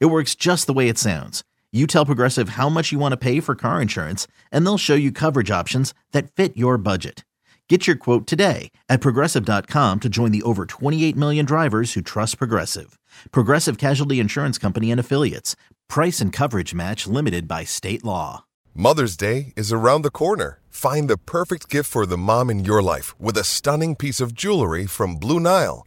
It works just the way it sounds. You tell Progressive how much you want to pay for car insurance, and they'll show you coverage options that fit your budget. Get your quote today at progressive.com to join the over 28 million drivers who trust Progressive. Progressive Casualty Insurance Company and Affiliates. Price and coverage match limited by state law. Mother's Day is around the corner. Find the perfect gift for the mom in your life with a stunning piece of jewelry from Blue Nile.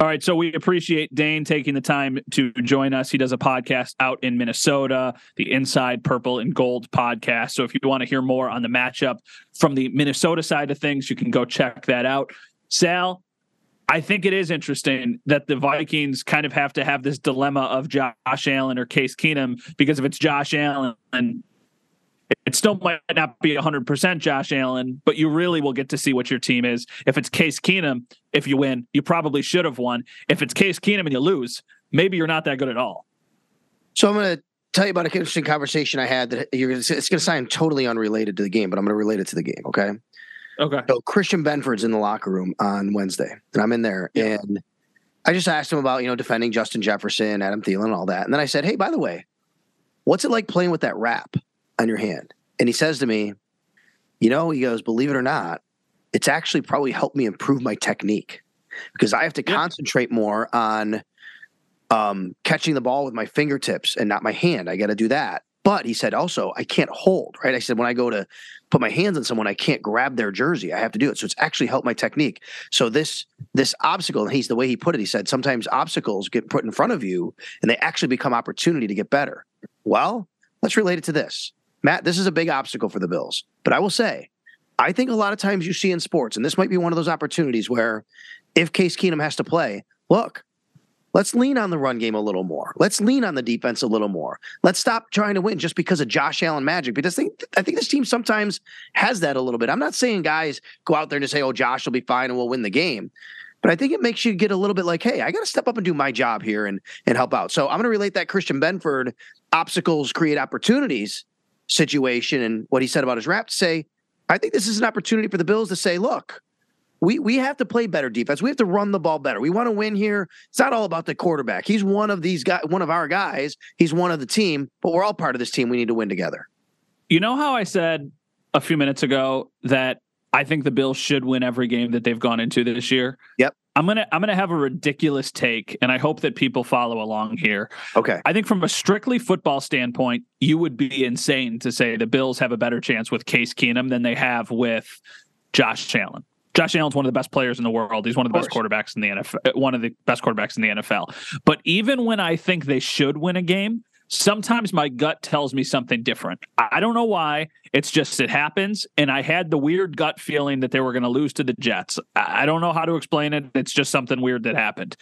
All right, so we appreciate Dane taking the time to join us. He does a podcast out in Minnesota, the Inside Purple and Gold podcast. So if you want to hear more on the matchup from the Minnesota side of things, you can go check that out. Sal, I think it is interesting that the Vikings kind of have to have this dilemma of Josh Allen or Case Keenum because if it's Josh Allen, it still might not be 100% Josh Allen, but you really will get to see what your team is. If it's Case Keenum, if you win, you probably should have won. If it's Case Keenum and you lose, maybe you're not that good at all. So I'm going to tell you about an interesting conversation I had that you're gonna, it's going to sound totally unrelated to the game, but I'm going to relate it to the game. Okay. Okay. So Christian Benford's in the locker room on Wednesday, and I'm in there, yeah. and I just asked him about you know defending Justin Jefferson, Adam Thielen, and all that, and then I said, "Hey, by the way, what's it like playing with that wrap on your hand?" And he says to me, "You know," he goes, "Believe it or not, it's actually probably helped me improve my technique because I have to yeah. concentrate more on." Um, catching the ball with my fingertips and not my hand. I got to do that. But he said also, I can't hold, right? I said, when I go to put my hands on someone, I can't grab their jersey. I have to do it. So it's actually helped my technique. So this this obstacle, and he's the way he put it, he said, sometimes obstacles get put in front of you and they actually become opportunity to get better. Well, let's relate it to this. Matt, this is a big obstacle for the Bills. But I will say, I think a lot of times you see in sports, and this might be one of those opportunities where if Case Keenum has to play, look, Let's lean on the run game a little more. Let's lean on the defense a little more. Let's stop trying to win just because of Josh Allen magic. Because I think, this team sometimes has that a little bit. I'm not saying guys go out there and just say, oh, Josh will be fine and we'll win the game. But I think it makes you get a little bit like, hey, I got to step up and do my job here and, and help out. So I'm going to relate that Christian Benford obstacles create opportunities situation and what he said about his wrap to say, I think this is an opportunity for the Bills to say, look, we we have to play better defense. We have to run the ball better. We want to win here. It's not all about the quarterback. He's one of these guys, one of our guys. He's one of the team, but we're all part of this team. We need to win together. You know how I said a few minutes ago that I think the Bills should win every game that they've gone into this year. Yep. I'm gonna I'm gonna have a ridiculous take, and I hope that people follow along here. Okay. I think from a strictly football standpoint, you would be insane to say the Bills have a better chance with Case Keenum than they have with Josh Allen. Josh Allen's one of the best players in the world. He's one of the of best quarterbacks in the NFL. One of the best quarterbacks in the NFL. But even when I think they should win a game, sometimes my gut tells me something different. I don't know why. It's just it happens. And I had the weird gut feeling that they were going to lose to the Jets. I don't know how to explain it. It's just something weird that happened.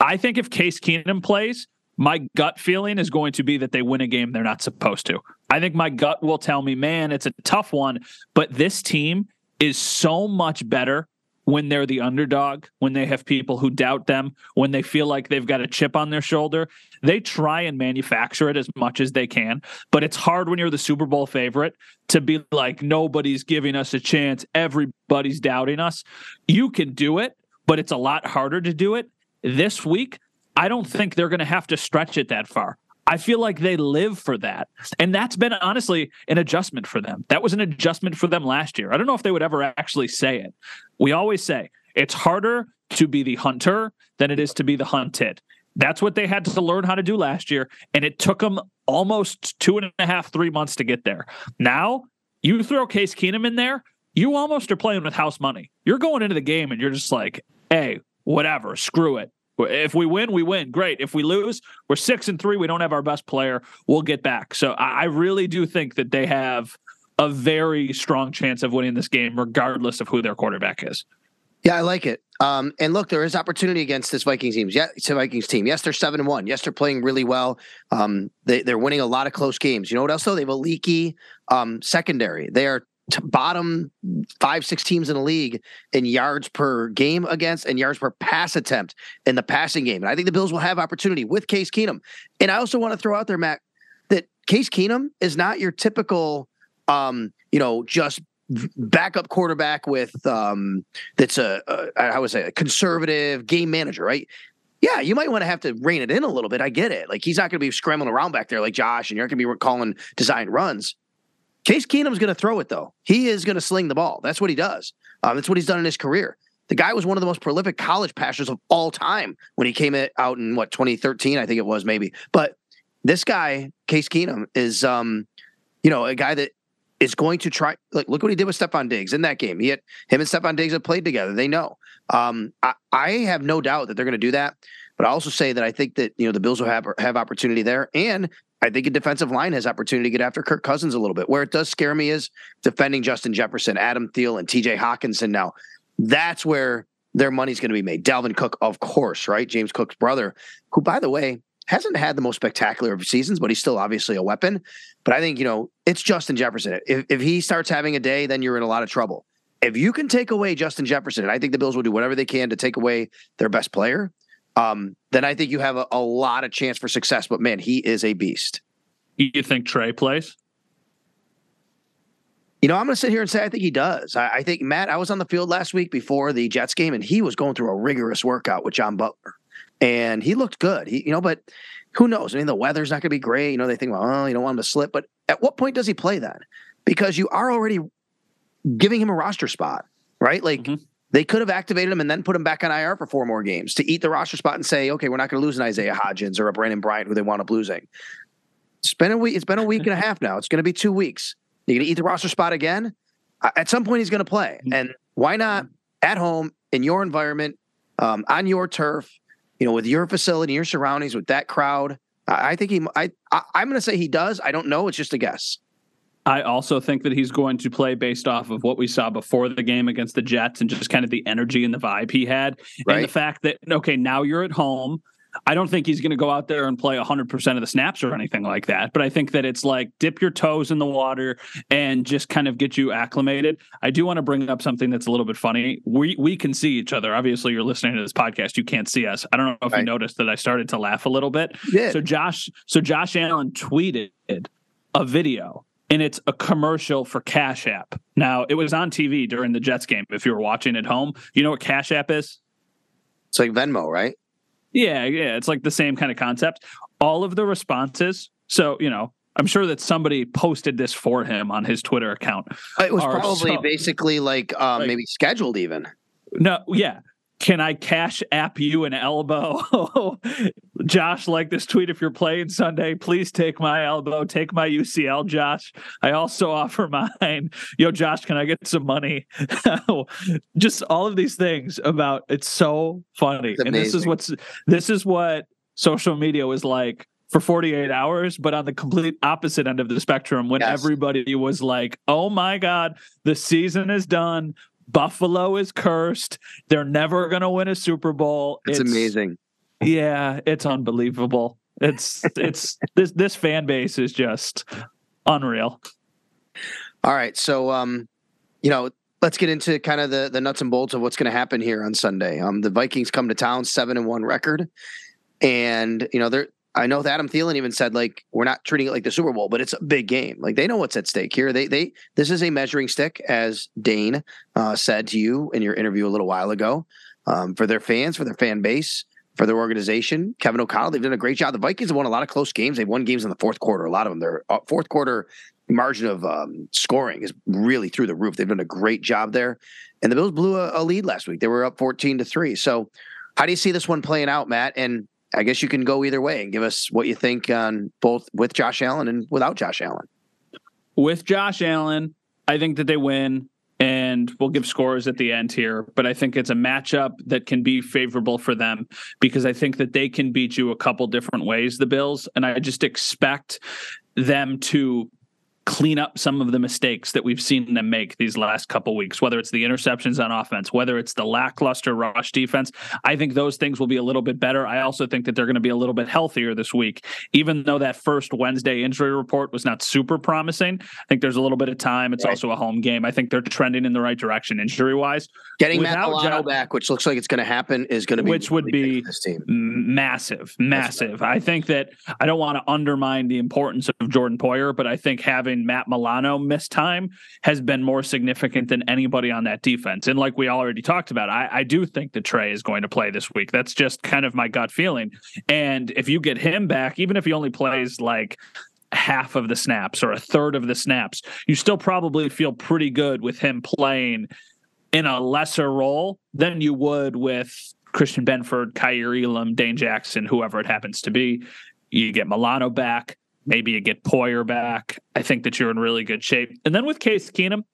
I think if Case Keenum plays, my gut feeling is going to be that they win a game they're not supposed to. I think my gut will tell me, man, it's a tough one, but this team is so much better when they're the underdog, when they have people who doubt them, when they feel like they've got a chip on their shoulder. They try and manufacture it as much as they can, but it's hard when you're the Super Bowl favorite to be like, nobody's giving us a chance, everybody's doubting us. You can do it, but it's a lot harder to do it. This week, I don't think they're going to have to stretch it that far. I feel like they live for that. And that's been honestly an adjustment for them. That was an adjustment for them last year. I don't know if they would ever actually say it. We always say it's harder to be the hunter than it is to be the hunted. That's what they had to learn how to do last year. And it took them almost two and a half, three months to get there. Now you throw Case Keenum in there. you almost are playing with house money. You're going into the game and you're just like, hey, whatever, screw it. If we win, we win. Great. If we lose, we're six and three. We don't have our best player. We'll get back. So I really do think that they have a very strong chance of winning this game, regardless of who their quarterback is. Yeah, I like it. Um, and look, there is opportunity against this Vikings team. Yeah, it's a Vikings team. Yes, they're seven and one. Yes, they're playing really well. Um, they, they're winning a lot of close games. You know what else though? They have a leaky um, secondary. They are bottom five, six teams in the league in yards per game against and yards per pass attempt in the passing game. And I think the Bills will have opportunity with Case Keenum. And I also want to throw out there, Matt, that Case Keenum is not your typical, um, you know, just backup quarterback with um that's a, a I would say a conservative game manager, right? Yeah, you might want to have to rein it in a little bit. I get it. Like he's not going to be scrambling around back there like Josh, and you're not going to be calling design runs. Case Keenum's going to throw it though. He is going to sling the ball. That's what he does. Um, that's what he's done in his career. The guy was one of the most prolific college passers of all time when he came out in what 2013, I think it was maybe. But this guy, Case Keenum, is um, you know, a guy that is going to try. Like, look what he did with Stefon Diggs in that game. He had him and Stefon Diggs have played together. They know. Um, I, I have no doubt that they're going to do that. But I also say that I think that you know the Bills will have have opportunity there, and I think a defensive line has opportunity to get after Kirk Cousins a little bit. Where it does scare me is defending Justin Jefferson, Adam Thielen, and T.J. Hockenson Now, that's where their money's going to be made. Dalvin Cook, of course, right? James Cook's brother, who, by the way, hasn't had the most spectacular of seasons, but he's still obviously a weapon. But I think, you know, it's Justin Jefferson. If, if he starts having a day, then you're in a lot of trouble. If you can take away Justin Jefferson, and I think the Bills will do whatever they can to take away their best player, um, then I think you have a, a lot of chance for success. But man, he is a beast. You think Trey plays? You know, I'm going to sit here and say I think he does. I, I, think Matt. I was on the field last week before the Jets game, and he was going through a rigorous workout with John Butler and he looked good. He, you know, but who knows? I mean, the weather's not going to be great. You know, they think, well, oh, you don't want him to slip. But at what point does he play then? Because you are already giving him a roster spot, right? Like mm-hmm. They could have activated him and then put him back on IR for four more games to eat the roster spot and say, okay, we're not going to lose an Isaiah Hodgins or a Brandon Bryant who they want up losing. It's been a week. It's been a week and a half now. It's going to be two weeks. You're going to eat the roster spot again. At some point, he's going to play, mm-hmm. and why not at home in your environment, um, on your turf? you know, with your facility, your surroundings, with that crowd, I, think he. I, I I'm going to say he does. I don't know. It's just a guess. I also think that he's going to play based off of what we saw before the game against the Jets and just kind of the energy and the vibe he had. Right. And the fact that, okay, now you're at home. I don't think he's going to go out there and play 100% of the snaps or anything like that. But I think that it's like dip your toes in the water and just kind of get you acclimated. I do want to bring up something that's a little bit funny. We we can see each other. Obviously, you're listening to this podcast. You can't see us. I don't know if right. you noticed that I started to laugh a little bit. Yeah. So Josh, so Josh Allen tweeted a video and it's a commercial for Cash App. Now, it was on TV during the Jets game. If you were watching at home, you know what Cash App is? It's like Venmo, right? Yeah, yeah, it's like the same kind of concept. All of the responses. So you know, I'm sure that somebody posted this for him on his Twitter account. It was probably so, basically like, um, like maybe scheduled even. No, yeah, can I cash app you an elbow? Josh, like this tweet if you're playing Sunday, please take my elbow, take my UCL, Josh. I also offer mine. Yo, Josh, can I get some money? Just all of these things about it's so funny. And this is what's this is what social media was like for 48 hours, but on the complete opposite end of the spectrum when yes. everybody was like, oh my God, the season is done. Buffalo is cursed. They're never going to win a Super Bowl. It's, it's amazing. Yeah, it's unbelievable. It's it's this this fan base is just unreal. All right, so um, you know, let's get into kind of the the nuts and bolts of what's going to happen here on Sunday. Um, the Vikings come to town, seven and one record, and you know they're I know Adam Thielen even said like we're not treating it like the Super Bowl, but it's a big game. Like they know what's at stake here. They they this is a measuring stick, as Dane uh, said to you in your interview a little while ago, um, for their fans, for their fan base, for their organization. Kevin O'Connell, they've done a great job. The Vikings have won a lot of close games. They've won games in the fourth quarter. A lot of them. Their uh, fourth quarter margin of um, scoring is really through the roof. They've done a great job there. And the Bills blew a, a lead last week. They were up fourteen to three. So, how do you see this one playing out, Matt? And I guess you can go either way and give us what you think on both with Josh Allen and without Josh Allen. With Josh Allen, I think that they win. And we'll give scores at the end here, but I think it's a matchup that can be favorable for them because I think that they can beat you a couple different ways, the Bills. And I just expect them to clean up some of the mistakes that we've seen them make these last couple weeks, whether it's the interceptions on offense, whether it's the lackluster rush defense. I think those things will be a little bit better. I also think that they're going to be a little bit healthier this week, even though that first Wednesday injury report was not super promising. I think there's a little bit of time. It's right. also a home game. I think they're trending in the right direction injury wise. Getting Without Matt Milano back, which looks like it's going to happen, is going to be which would be massive, massive. I think that I don't want to undermine the importance of Jordan Poyer, but I think having Matt Milano miss time has been more significant than anybody on that defense. And like we already talked about, I, I do think that Trey is going to play this week. That's just kind of my gut feeling. And if you get him back, even if he only plays like half of the snaps or a third of the snaps, you still probably feel pretty good with him playing in a lesser role than you would with Christian Benford, Kaiir Elam, Dane Jackson, whoever it happens to be. You get Milano back. Maybe you get Poyer back. I think that you're in really good shape. And then with Case Keenum,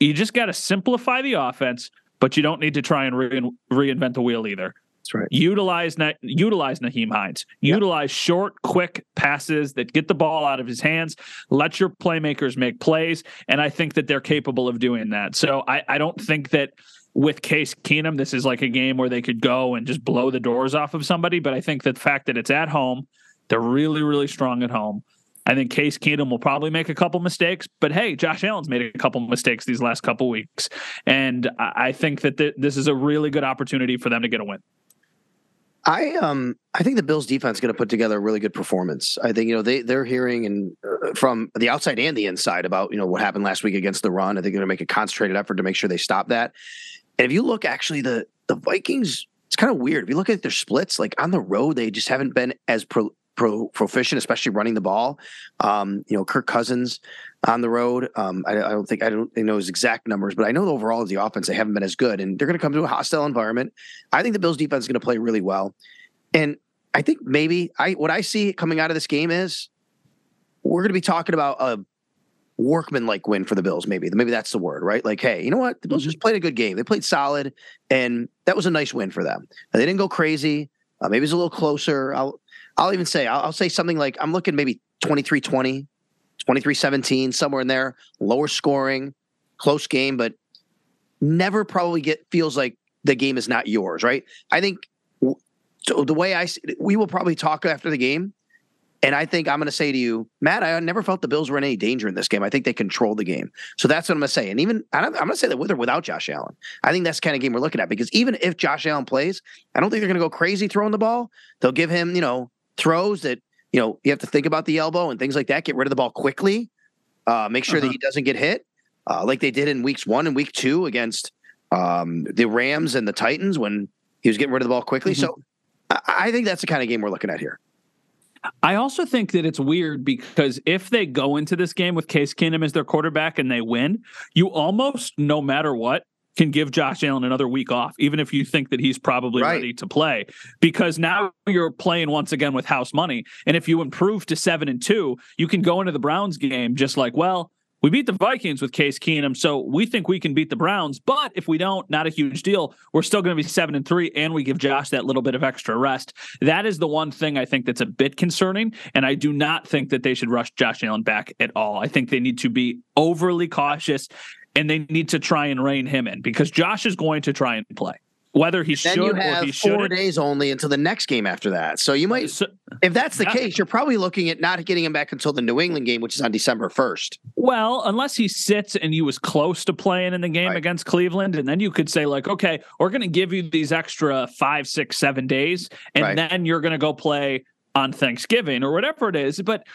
you just got to simplify the offense, but you don't need to try and re- reinvent the wheel either. That's right. Utilize utilize Nyheim Hines. Utilize yep. short, quick passes that get the ball out of his hands. Let your playmakers make plays, and I think that they're capable of doing that. So I, I don't think that with Case Keenum, this is like a game where they could go and just blow the doors off of somebody. But I think that the fact that it's at home, they're really, really strong at home. I think Case Keenum will probably make a couple mistakes, but hey, Josh Allen's made a couple mistakes these last couple weeks, and I think that th- this is a really good opportunity for them to get a win. I um I think the Bills defense is going to put together a really good performance. I think you know they they're hearing and uh, from the outside and the inside about you know what happened last week against the run. I think they're going to make a concentrated effort to make sure they stop that. And if you look actually the the Vikings, it's kind of weird. If you look at their splits, like on the road, they just haven't been as pro, pro, proficient, especially running the ball. Um, you know, Kirk Cousins on the road. Um, I, I, don't think I don't know his exact numbers, but I know the overall as the offense they haven't been as good, and they're going to come to a hostile environment. I think the Bills defense is going to play really well, and I think maybe I what I see coming out of this game is we're going to be talking about a workman-like win for the Bills. Maybe maybe that's the word, right? Like, hey, you know what? The Bills mm-hmm. just played a good game. They played solid, and that was a nice win for them. Now, they didn't go crazy. Uh, maybe it's a little closer. I'll I'll even say, I'll, I'll say something like I'm looking maybe 23 20, 23 17, somewhere in there, lower scoring, close game, but never probably get feels like the game is not yours, right? I think so the way I we will probably talk after the game. And I think I'm going to say to you, Matt, I never felt the Bills were in any danger in this game. I think they controlled the game. So that's what I'm going to say. And even I'm going to say that with or without Josh Allen, I think that's the kind of game we're looking at because even if Josh Allen plays, I don't think they're going to go crazy throwing the ball. They'll give him, you know, throws that you know you have to think about the elbow and things like that. Get rid of the ball quickly. Uh, make sure uh-huh. that he doesn't get hit, uh, like they did in weeks one and week two against um, the Rams and the Titans when he was getting rid of the ball quickly. Mm-hmm. So I, I think that's the kind of game we're looking at here. I also think that it's weird because if they go into this game with Case Keenum as their quarterback and they win, you almost, no matter what, can give Josh Allen another week off, even if you think that he's probably right. ready to play, because now you're playing once again with house money. And if you improve to seven and two, you can go into the Browns game just like, well, we beat the Vikings with Case Keenum, so we think we can beat the Browns. But if we don't, not a huge deal. We're still going to be seven and three, and we give Josh that little bit of extra rest. That is the one thing I think that's a bit concerning, and I do not think that they should rush Josh Allen back at all. I think they need to be overly cautious and they need to try and rein him in because Josh is going to try and play. Whether he then should you have or he four shouldn't. days only until the next game after that. So you might, so, if that's the that, case, you're probably looking at not getting him back until the New England game, which is on December 1st. Well, unless he sits and he was close to playing in the game right. against Cleveland, and then you could say like, okay, we're going to give you these extra five, six, seven days, and right. then you're going to go play on Thanksgiving or whatever it is. But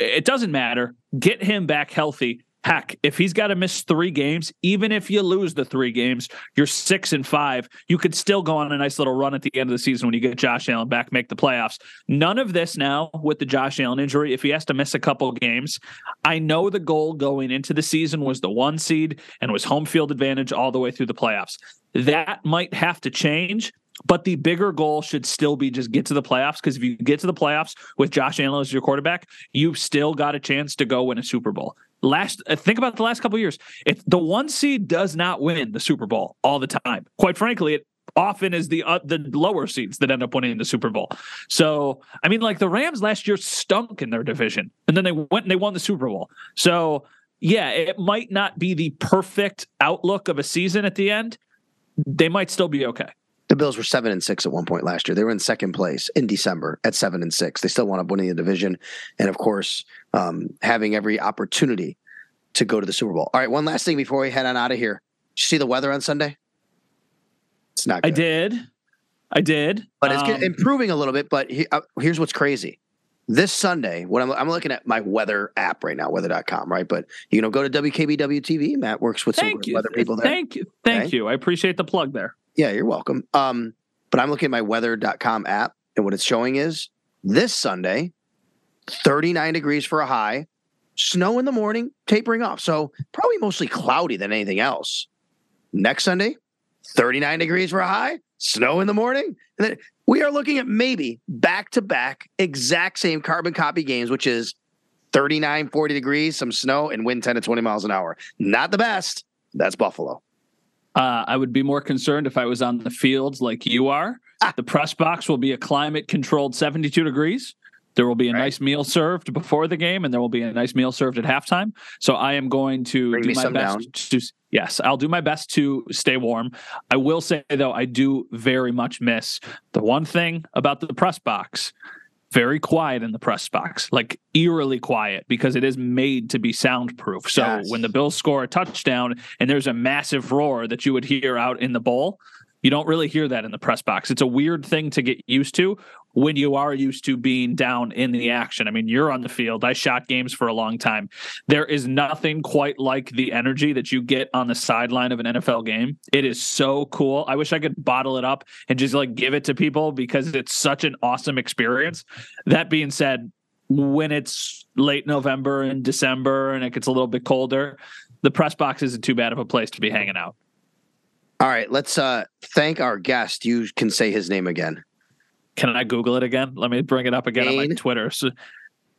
it doesn't matter. Get him back healthy Heck, if he's got to miss three games, even if you lose the three games, you're six and five. You could still go on a nice little run at the end of the season when you get Josh Allen back, make the playoffs. None of this now with the Josh Allen injury. If he has to miss a couple games, I know the goal going into the season was the one seed and was home field advantage all the way through the playoffs. That might have to change. But the bigger goal should still be just get to the playoffs because if you get to the playoffs with Josh Allen as your quarterback, you've still got a chance to go win a Super Bowl. Last uh, think about the last couple years. If the one seed does not win the Super Bowl all the time, quite frankly, it often is the uh, the lower seeds that end up winning the Super Bowl. So, I mean, like the Rams last year stunk in their division, and then they went and they won the Super Bowl. So, yeah, it might not be the perfect outlook of a season at the end. They might still be okay. The Bills were seven and six at one point last year. They were in second place in December at seven and six. They still wound up winning the division, and of course, um, having every opportunity to go to the Super Bowl. All right, one last thing before we head on out of here. Did you see the weather on Sunday? It's not. Good. I did, I did, but it's um, improving a little bit. But he, uh, here's what's crazy. This Sunday, when I'm, I'm looking at my weather app right now, weather.com, right? But you know, go to WKBW TV. Matt works with some weather people there. Thank you. Thank okay? you. I appreciate the plug there. Yeah, you're welcome. Um, but I'm looking at my weather.com app, and what it's showing is this Sunday, 39 degrees for a high, snow in the morning, tapering off. So probably mostly cloudy than anything else. Next Sunday, 39 degrees for a high, snow in the morning. And then we are looking at maybe back to back exact same carbon copy games, which is 39, 40 degrees, some snow, and wind 10 to 20 miles an hour. Not the best. That's Buffalo. Uh, I would be more concerned if I was on the fields like you are. Ah. The press box will be a climate controlled 72 degrees. There will be a right. nice meal served before the game, and there will be a nice meal served at halftime. So I am going to Bring do my best down. to yes, I'll do my best to stay warm. I will say though, I do very much miss the one thing about the press box. Very quiet in the press box, like eerily quiet, because it is made to be soundproof. So yes. when the Bills score a touchdown and there's a massive roar that you would hear out in the bowl, you don't really hear that in the press box. It's a weird thing to get used to when you are used to being down in the action. I mean, you're on the field. I shot games for a long time. There is nothing quite like the energy that you get on the sideline of an NFL game. It is so cool. I wish I could bottle it up and just like give it to people because it's such an awesome experience. That being said, when it's late November and December and it gets a little bit colder, the press box isn't too bad of a place to be hanging out. All right, let's uh thank our guest. You can say his name again. Can I Google it again? Let me bring it up again Dane, on my Twitter. So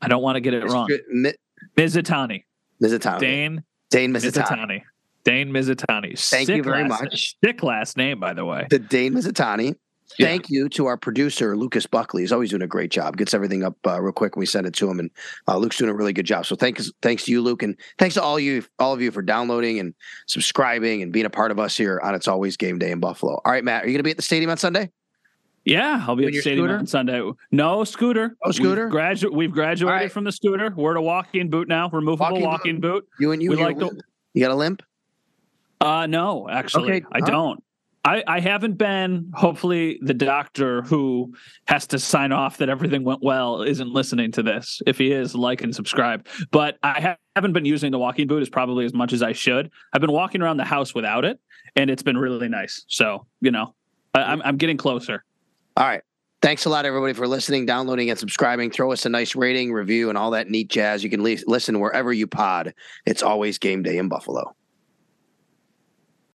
I don't want to get it wrong. Mi- Mizutani. Mizutani. Dane. Dane Mizutani. Mizutani. Dane Mizutani. Thank Sick you very last, much. Sick last name, by the way. The Dane Mizutani. Thank yeah. you to our producer, Lucas Buckley. He's always doing a great job. Gets everything up uh, real quick when we send it to him, and uh, Luke's doing a really good job. So thanks, thanks to you, Luke, and thanks to all you, all of you for downloading and subscribing and being a part of us here on It's Always Game Day in Buffalo. All right, Matt, are you going to be at the stadium on Sunday? Yeah, I'll be at the stadium scooter? on Sunday. No scooter. No scooter. We've, gradu- we've graduated right. from the scooter. We're at a walking boot now, removable walking, walking boot. boot. You and you. We like the- you got a limp? Uh, no, actually, okay. I don't. I, I haven't been. Hopefully, the doctor who has to sign off that everything went well isn't listening to this. If he is, like and subscribe. But I ha- haven't been using the walking boot as probably as much as I should. I've been walking around the house without it, and it's been really nice. So you know, I, I'm I'm getting closer. All right. Thanks a lot, everybody, for listening, downloading, and subscribing. Throw us a nice rating, review, and all that neat jazz. You can listen wherever you pod. It's always game day in Buffalo.